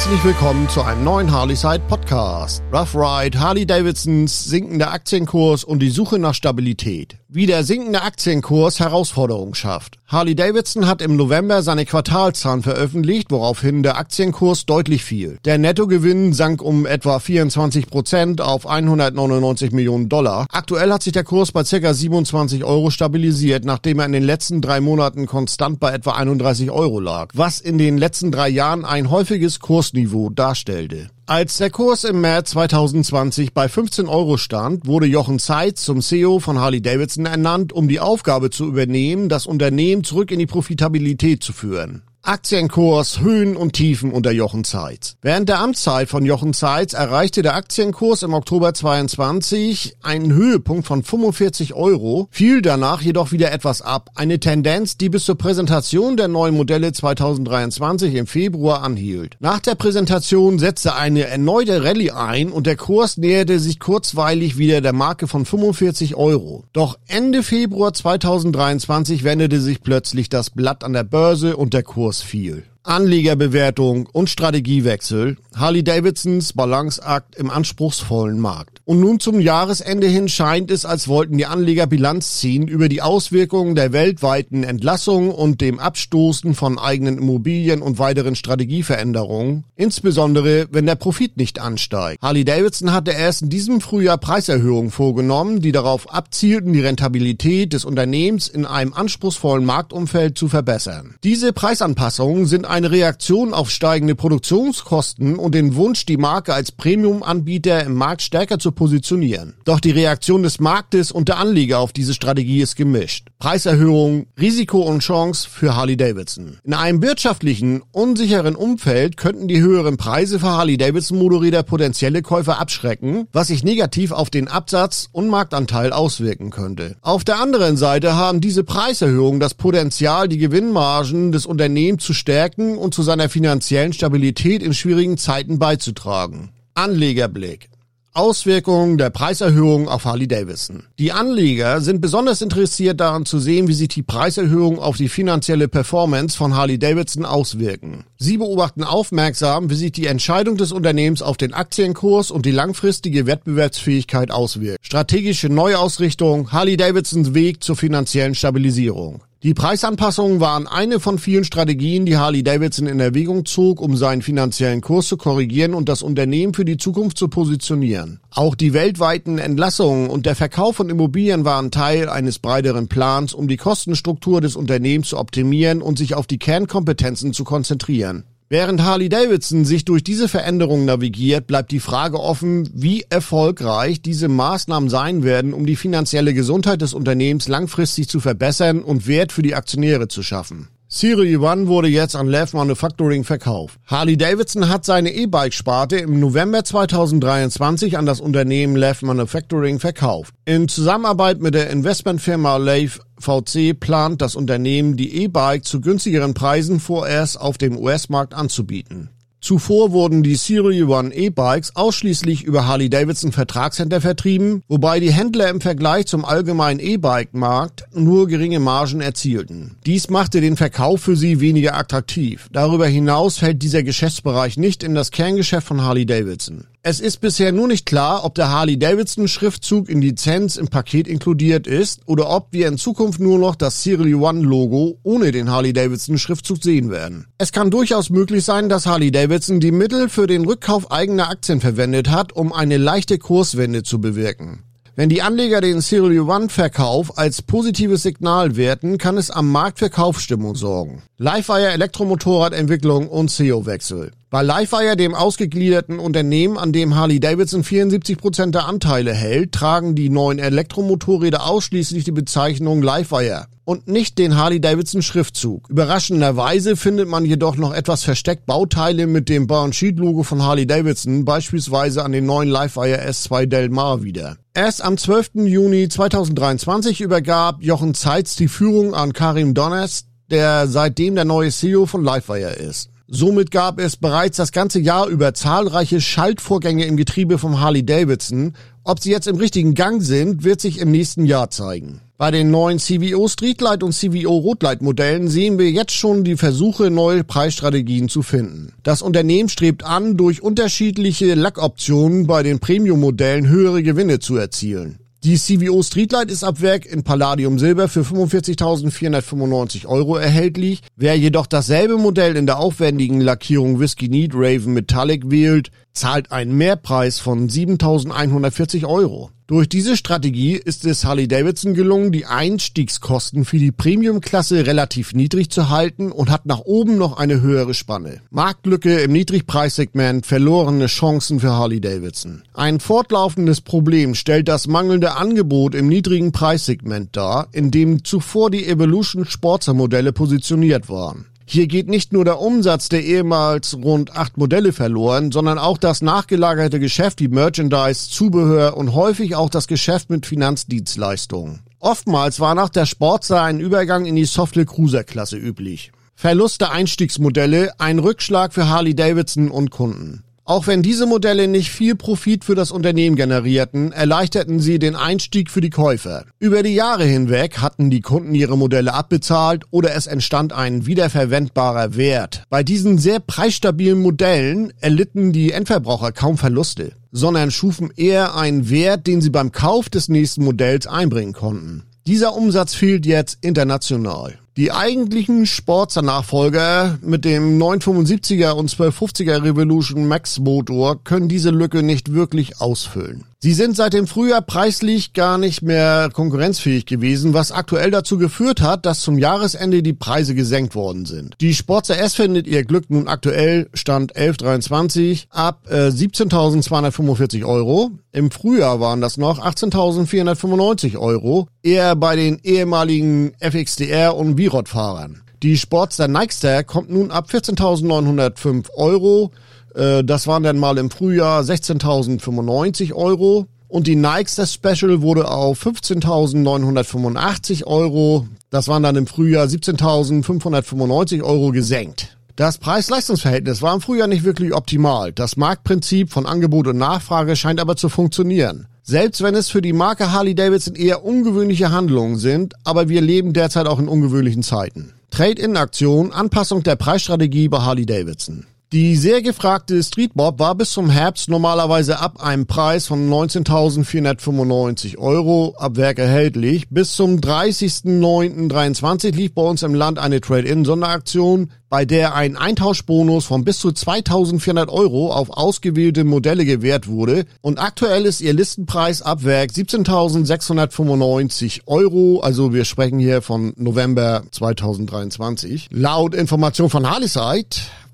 Herzlich willkommen zu einem neuen Harley-Side Podcast. Rough Ride, Harley Davidsons sinkender Aktienkurs und die Suche nach Stabilität. Wie der sinkende Aktienkurs Herausforderungen schafft. Harley Davidson hat im November seine Quartalzahlen veröffentlicht, woraufhin der Aktienkurs deutlich fiel. Der Nettogewinn sank um etwa 24 Prozent auf 199 Millionen Dollar. Aktuell hat sich der Kurs bei ca. 27 Euro stabilisiert, nachdem er in den letzten drei Monaten konstant bei etwa 31 Euro lag, was in den letzten drei Jahren ein häufiges Kursniveau darstellte. Als der Kurs im März 2020 bei 15 Euro stand, wurde Jochen Zeitz zum CEO von Harley Davidson ernannt, um die Aufgabe zu übernehmen, das Unternehmen zurück in die Profitabilität zu führen. Aktienkurs, Höhen und Tiefen unter Jochen Zeitz. Während der Amtszeit von Jochen Zeitz erreichte der Aktienkurs im Oktober 22 einen Höhepunkt von 45 Euro, fiel danach jedoch wieder etwas ab. Eine Tendenz, die bis zur Präsentation der neuen Modelle 2023 im Februar anhielt. Nach der Präsentation setzte eine erneute Rallye ein und der Kurs näherte sich kurzweilig wieder der Marke von 45 Euro. Doch Ende Februar 2023 wendete sich plötzlich das Blatt an der Börse und der Kurs Kurs fiel. Anlegerbewertung und Strategiewechsel, Harley-Davidsons Balanceakt im anspruchsvollen Markt. Und nun zum Jahresende hin scheint es, als wollten die Anleger Bilanz ziehen über die Auswirkungen der weltweiten Entlassung und dem Abstoßen von eigenen Immobilien und weiteren Strategieveränderungen, insbesondere wenn der Profit nicht ansteigt. Harley-Davidson hatte erst in diesem Frühjahr Preiserhöhungen vorgenommen, die darauf abzielten, die Rentabilität des Unternehmens in einem anspruchsvollen Marktumfeld zu verbessern. Diese Preisanpassungen sind eine Reaktion auf steigende Produktionskosten und den Wunsch, die Marke als Premium-Anbieter im Markt stärker zu positionieren. Doch die Reaktion des Marktes und der Anleger auf diese Strategie ist gemischt. Preiserhöhung, Risiko und Chance für Harley Davidson. In einem wirtschaftlichen, unsicheren Umfeld könnten die höheren Preise für Harley Davidson Motorräder potenzielle Käufer abschrecken, was sich negativ auf den Absatz und Marktanteil auswirken könnte. Auf der anderen Seite haben diese Preiserhöhungen das Potenzial, die Gewinnmargen des Unternehmens zu stärken stärken und zu seiner finanziellen Stabilität in schwierigen Zeiten beizutragen. Anlegerblick. Auswirkungen der Preiserhöhung auf Harley Davidson. Die Anleger sind besonders interessiert daran zu sehen, wie sich die Preiserhöhung auf die finanzielle Performance von Harley Davidson auswirken. Sie beobachten aufmerksam, wie sich die Entscheidung des Unternehmens auf den Aktienkurs und die langfristige Wettbewerbsfähigkeit auswirkt. Strategische Neuausrichtung, Harley Davidsons Weg zur finanziellen Stabilisierung. Die Preisanpassungen waren eine von vielen Strategien, die Harley Davidson in Erwägung zog, um seinen finanziellen Kurs zu korrigieren und das Unternehmen für die Zukunft zu positionieren. Auch die weltweiten Entlassungen und der Verkauf von Immobilien waren Teil eines breiteren Plans, um die Kostenstruktur des Unternehmens zu optimieren und sich auf die Kernkompetenzen zu konzentrieren. Während Harley Davidson sich durch diese Veränderungen navigiert, bleibt die Frage offen, wie erfolgreich diese Maßnahmen sein werden, um die finanzielle Gesundheit des Unternehmens langfristig zu verbessern und Wert für die Aktionäre zu schaffen. Serie One wurde jetzt an Lev Manufacturing verkauft. Harley Davidson hat seine E-Bike-Sparte im November 2023 an das Unternehmen Lev Manufacturing verkauft. In Zusammenarbeit mit der Investmentfirma Lev VC plant das Unternehmen, die E-Bike zu günstigeren Preisen vorerst auf dem US-Markt anzubieten. Zuvor wurden die Serie One E-Bikes ausschließlich über Harley-Davidson Vertragshändler vertrieben, wobei die Händler im Vergleich zum allgemeinen E-Bike-Markt nur geringe Margen erzielten. Dies machte den Verkauf für sie weniger attraktiv. Darüber hinaus fällt dieser Geschäftsbereich nicht in das Kerngeschäft von Harley-Davidson. Es ist bisher nur nicht klar, ob der Harley-Davidson-Schriftzug in Lizenz im Paket inkludiert ist oder ob wir in Zukunft nur noch das Serial One-Logo ohne den Harley-Davidson-Schriftzug sehen werden. Es kann durchaus möglich sein, dass Harley-Davidson die Mittel für den Rückkauf eigener Aktien verwendet hat, um eine leichte Kurswende zu bewirken. Wenn die Anleger den Serial One Verkauf als positives Signal werten, kann es am Markt für Kaufstimmung sorgen. Livewire Elektromotorradentwicklung und SEO-Wechsel. Bei Livewire, dem ausgegliederten Unternehmen, an dem Harley Davidson 74% der Anteile hält, tragen die neuen Elektromotorräder ausschließlich die Bezeichnung Livewire und nicht den Harley Davidson Schriftzug. Überraschenderweise findet man jedoch noch etwas versteckt Bauteile mit dem Bar Sheet Logo von Harley Davidson, beispielsweise an den neuen Livewire S2 Del Mar wieder. Erst am 12. Juni 2023 übergab Jochen Zeitz die Führung an Karim Donners, der seitdem der neue CEO von Livewire ist. Somit gab es bereits das ganze Jahr über zahlreiche Schaltvorgänge im Getriebe vom Harley Davidson. Ob sie jetzt im richtigen Gang sind, wird sich im nächsten Jahr zeigen. Bei den neuen CVO Streetlight und CVO Rotlight Modellen sehen wir jetzt schon die Versuche, neue Preisstrategien zu finden. Das Unternehmen strebt an, durch unterschiedliche Lackoptionen bei den Premium-Modellen höhere Gewinne zu erzielen. Die CVO Streetlight ist ab Werk in Palladium Silber für 45.495 Euro erhältlich. Wer jedoch dasselbe Modell in der aufwendigen Lackierung Whiskey Neat Raven Metallic wählt, zahlt einen Mehrpreis von 7.140 Euro. Durch diese Strategie ist es Harley Davidson gelungen, die Einstiegskosten für die Premium-Klasse relativ niedrig zu halten und hat nach oben noch eine höhere Spanne. Marktlücke im Niedrigpreissegment, verlorene Chancen für Harley Davidson. Ein fortlaufendes Problem stellt das mangelnde Angebot im niedrigen Preissegment dar, in dem zuvor die Evolution Sportster Modelle positioniert waren. Hier geht nicht nur der Umsatz der ehemals rund acht Modelle verloren, sondern auch das nachgelagerte Geschäft wie Merchandise, Zubehör und häufig auch das Geschäft mit Finanzdienstleistungen. Oftmals war nach der Sportster ein Übergang in die Softle Cruiser Klasse üblich. Verlust der Einstiegsmodelle, ein Rückschlag für Harley Davidson und Kunden. Auch wenn diese Modelle nicht viel Profit für das Unternehmen generierten, erleichterten sie den Einstieg für die Käufer. Über die Jahre hinweg hatten die Kunden ihre Modelle abbezahlt oder es entstand ein wiederverwendbarer Wert. Bei diesen sehr preisstabilen Modellen erlitten die Endverbraucher kaum Verluste, sondern schufen eher einen Wert, den sie beim Kauf des nächsten Modells einbringen konnten. Dieser Umsatz fehlt jetzt international. Die eigentlichen Sportster-Nachfolger mit dem 975er und 1250er Revolution Max Motor können diese Lücke nicht wirklich ausfüllen. Sie sind seit dem Frühjahr preislich gar nicht mehr konkurrenzfähig gewesen, was aktuell dazu geführt hat, dass zum Jahresende die Preise gesenkt worden sind. Die Sportster S findet ihr Glück nun aktuell Stand 1123 ab äh, 17.245 Euro. Im Frühjahr waren das noch 18.495 Euro, eher bei den ehemaligen FXDR und V-Rod-Fahrern. Die Sportster Nightstar kommt nun ab 14.905 Euro äh, das waren dann mal im Frühjahr 16.095 Euro. Und die das Special, wurde auf 15.985 Euro. Das waren dann im Frühjahr 17.595 Euro gesenkt. Das Preis-Leistungs-Verhältnis war im Frühjahr nicht wirklich optimal. Das Marktprinzip von Angebot und Nachfrage scheint aber zu funktionieren. Selbst wenn es für die Marke Harley Davidson eher ungewöhnliche Handlungen sind, aber wir leben derzeit auch in ungewöhnlichen Zeiten. Trade-in-Aktion, Anpassung der Preisstrategie bei Harley Davidson. Die sehr gefragte Streetbob war bis zum Herbst normalerweise ab einem Preis von 19.495 Euro ab Werk erhältlich. Bis zum 30.09.23 lief bei uns im Land eine Trade-in-Sonderaktion, bei der ein Eintauschbonus von bis zu 2.400 Euro auf ausgewählte Modelle gewährt wurde. Und aktuell ist ihr Listenpreis ab Werk 17.695 Euro. Also wir sprechen hier von November 2023. Laut Information von Harleyside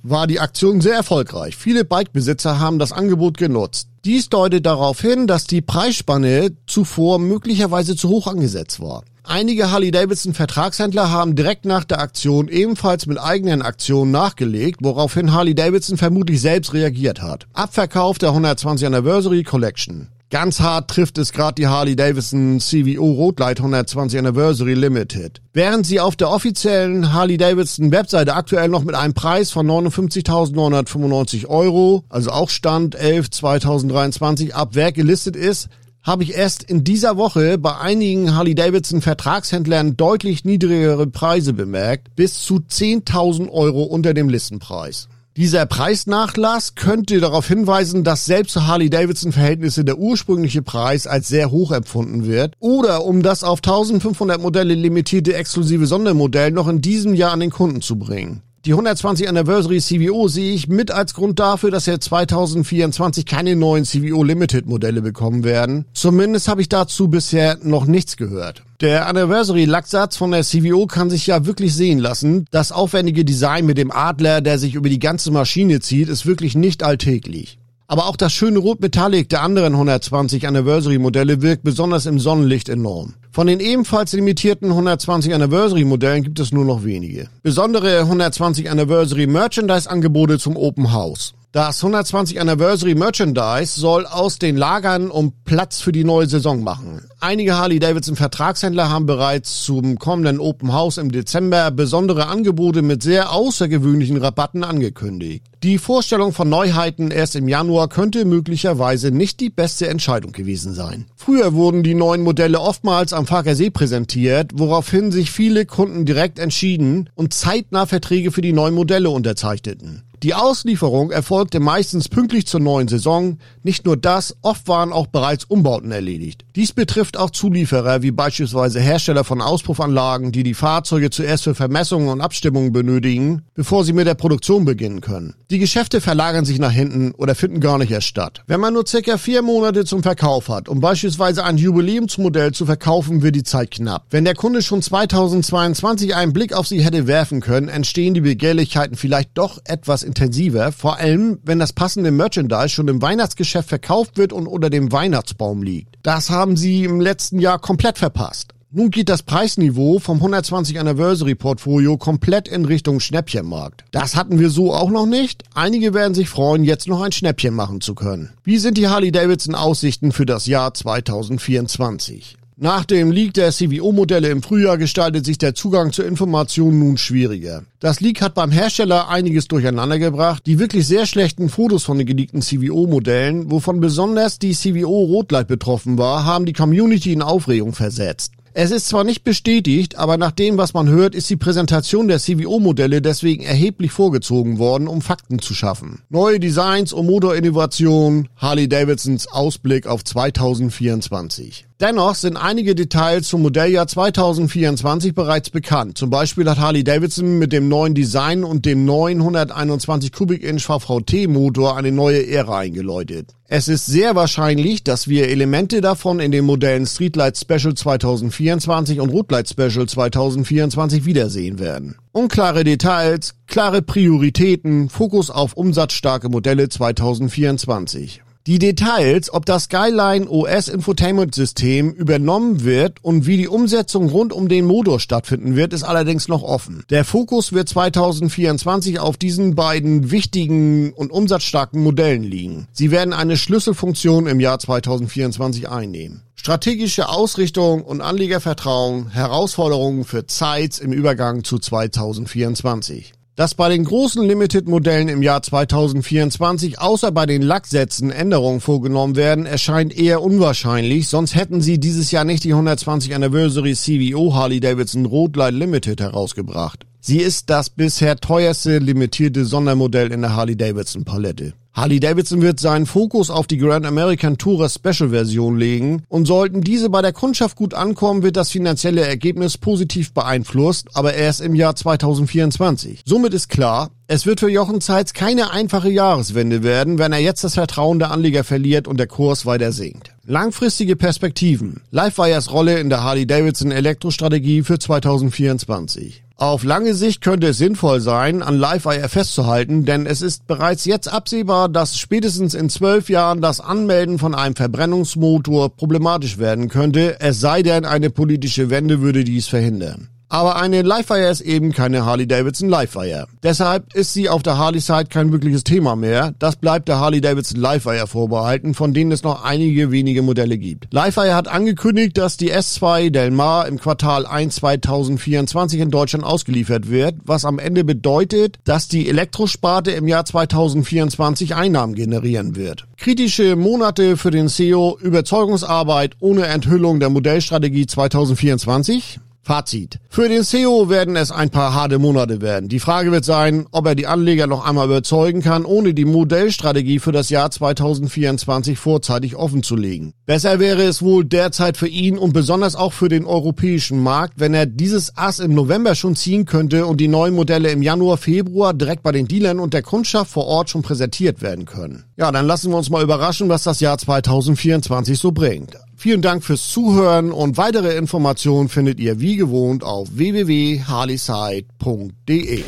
war die Aktion sehr erfolgreich. Viele Bikebesitzer haben das Angebot genutzt. Dies deutet darauf hin, dass die Preisspanne zuvor möglicherweise zu hoch angesetzt war. Einige Harley-Davidson Vertragshändler haben direkt nach der Aktion ebenfalls mit eigenen Aktionen nachgelegt, woraufhin Harley-Davidson vermutlich selbst reagiert hat. Abverkauf der 120 Anniversary Collection. Ganz hart trifft es gerade die Harley Davidson CVO Rotlight 120 Anniversary Limited. Während sie auf der offiziellen Harley Davidson Webseite aktuell noch mit einem Preis von 59.995 Euro, also auch Stand 11 2023 ab Werk gelistet ist, habe ich erst in dieser Woche bei einigen Harley Davidson Vertragshändlern deutlich niedrigere Preise bemerkt, bis zu 10.000 Euro unter dem Listenpreis. Dieser Preisnachlass könnte darauf hinweisen, dass selbst zu Harley-Davidson-Verhältnisse der ursprüngliche Preis als sehr hoch empfunden wird oder um das auf 1500 Modelle limitierte exklusive Sondermodell noch in diesem Jahr an den Kunden zu bringen. Die 120 Anniversary CVO sehe ich mit als Grund dafür, dass wir 2024 keine neuen CVO Limited Modelle bekommen werden. Zumindest habe ich dazu bisher noch nichts gehört. Der Anniversary Lacksatz von der CVO kann sich ja wirklich sehen lassen. Das aufwendige Design mit dem Adler, der sich über die ganze Maschine zieht, ist wirklich nicht alltäglich. Aber auch das schöne Rot Metallic der anderen 120 Anniversary Modelle wirkt besonders im Sonnenlicht enorm. Von den ebenfalls limitierten 120 Anniversary Modellen gibt es nur noch wenige. Besondere 120 Anniversary Merchandise Angebote zum Open House. Das 120 Anniversary Merchandise soll aus den Lagern um Platz für die neue Saison machen. Einige Harley-Davidson Vertragshändler haben bereits zum kommenden Open House im Dezember besondere Angebote mit sehr außergewöhnlichen Rabatten angekündigt. Die Vorstellung von Neuheiten erst im Januar könnte möglicherweise nicht die beste Entscheidung gewesen sein. Früher wurden die neuen Modelle oftmals am Farkersee präsentiert, woraufhin sich viele Kunden direkt entschieden und zeitnah Verträge für die neuen Modelle unterzeichneten. Die Auslieferung erfolgte meistens pünktlich zur neuen Saison. Nicht nur das, oft waren auch bereits Umbauten erledigt. Dies betrifft auch Zulieferer wie beispielsweise Hersteller von Auspuffanlagen, die die Fahrzeuge zuerst für Vermessungen und Abstimmungen benötigen, bevor sie mit der Produktion beginnen können. Die Geschäfte verlagern sich nach hinten oder finden gar nicht erst statt. Wenn man nur circa vier Monate zum Verkauf hat, um beispielsweise ein Jubiläumsmodell zu verkaufen, wird die Zeit knapp. Wenn der Kunde schon 2022 einen Blick auf sie hätte werfen können, entstehen die Begehrlichkeiten vielleicht doch etwas intensiver, vor allem wenn das passende Merchandise schon im Weihnachtsgeschäft verkauft wird und unter dem Weihnachtsbaum liegt. Das haben sie im letzten Jahr komplett verpasst. Nun geht das Preisniveau vom 120 Anniversary Portfolio komplett in Richtung Schnäppchenmarkt. Das hatten wir so auch noch nicht. Einige werden sich freuen, jetzt noch ein Schnäppchen machen zu können. Wie sind die Harley Davidson Aussichten für das Jahr 2024? Nach dem Leak der CVO-Modelle im Frühjahr gestaltet sich der Zugang zur Information nun schwieriger. Das Leak hat beim Hersteller einiges durcheinander gebracht. Die wirklich sehr schlechten Fotos von den geleakten CVO-Modellen, wovon besonders die CVO Rotlight betroffen war, haben die Community in Aufregung versetzt. Es ist zwar nicht bestätigt, aber nach dem, was man hört, ist die Präsentation der CVO-Modelle deswegen erheblich vorgezogen worden, um Fakten zu schaffen. Neue Designs und Motorinnovation, Harley-Davidsons Ausblick auf 2024. Dennoch sind einige Details zum Modelljahr 2024 bereits bekannt. Zum Beispiel hat Harley Davidson mit dem neuen Design und dem 921 Kubik-Inch VVT-Motor eine neue Ära eingeläutet. Es ist sehr wahrscheinlich, dass wir Elemente davon in den Modellen Streetlight Special 2024 und Roadlight Special 2024 wiedersehen werden. Unklare Details, klare Prioritäten, Fokus auf umsatzstarke Modelle 2024. Die Details, ob das Skyline OS Infotainment System übernommen wird und wie die Umsetzung rund um den Motor stattfinden wird, ist allerdings noch offen. Der Fokus wird 2024 auf diesen beiden wichtigen und umsatzstarken Modellen liegen. Sie werden eine Schlüsselfunktion im Jahr 2024 einnehmen. Strategische Ausrichtung und Anlegervertrauen, Herausforderungen für Zeits im Übergang zu 2024. Dass bei den großen Limited-Modellen im Jahr 2024 außer bei den Lacksätzen Änderungen vorgenommen werden, erscheint eher unwahrscheinlich, sonst hätten sie dieses Jahr nicht die 120 Anniversary CVO Harley Davidson Roadlight Limited herausgebracht. Sie ist das bisher teuerste limitierte Sondermodell in der Harley Davidson Palette. Harley Davidson wird seinen Fokus auf die Grand American Tourer Special Version legen und sollten diese bei der Kundschaft gut ankommen, wird das finanzielle Ergebnis positiv beeinflusst, aber erst im Jahr 2024. Somit ist klar, es wird für Jochen Zeitz keine einfache Jahreswende werden, wenn er jetzt das Vertrauen der Anleger verliert und der Kurs weiter sinkt. Langfristige Perspektiven. Livewires Rolle in der Harley Davidson Elektrostrategie für 2024. Auf lange Sicht könnte es sinnvoll sein, an Livewire festzuhalten, denn es ist bereits jetzt absehbar, dass spätestens in zwölf Jahren das Anmelden von einem Verbrennungsmotor problematisch werden könnte, es sei denn, eine politische Wende würde dies verhindern. Aber eine Livewire ist eben keine Harley-Davidson Livewire. Deshalb ist sie auf der Harley-Side kein wirkliches Thema mehr. Das bleibt der Harley-Davidson Livewire vorbehalten, von denen es noch einige wenige Modelle gibt. Livewire hat angekündigt, dass die S2 Del Mar im Quartal 1 2024 in Deutschland ausgeliefert wird, was am Ende bedeutet, dass die Elektrosparte im Jahr 2024 Einnahmen generieren wird. Kritische Monate für den CEO, Überzeugungsarbeit ohne Enthüllung der Modellstrategie 2024. Fazit. Für den CEO werden es ein paar harte Monate werden. Die Frage wird sein, ob er die Anleger noch einmal überzeugen kann, ohne die Modellstrategie für das Jahr 2024 vorzeitig offenzulegen. Besser wäre es wohl derzeit für ihn und besonders auch für den europäischen Markt, wenn er dieses Ass im November schon ziehen könnte und die neuen Modelle im Januar, Februar direkt bei den Dealern und der Kundschaft vor Ort schon präsentiert werden können. Ja, dann lassen wir uns mal überraschen, was das Jahr 2024 so bringt. Vielen Dank fürs Zuhören und weitere Informationen findet ihr wie gewohnt auf www.harleyside.de.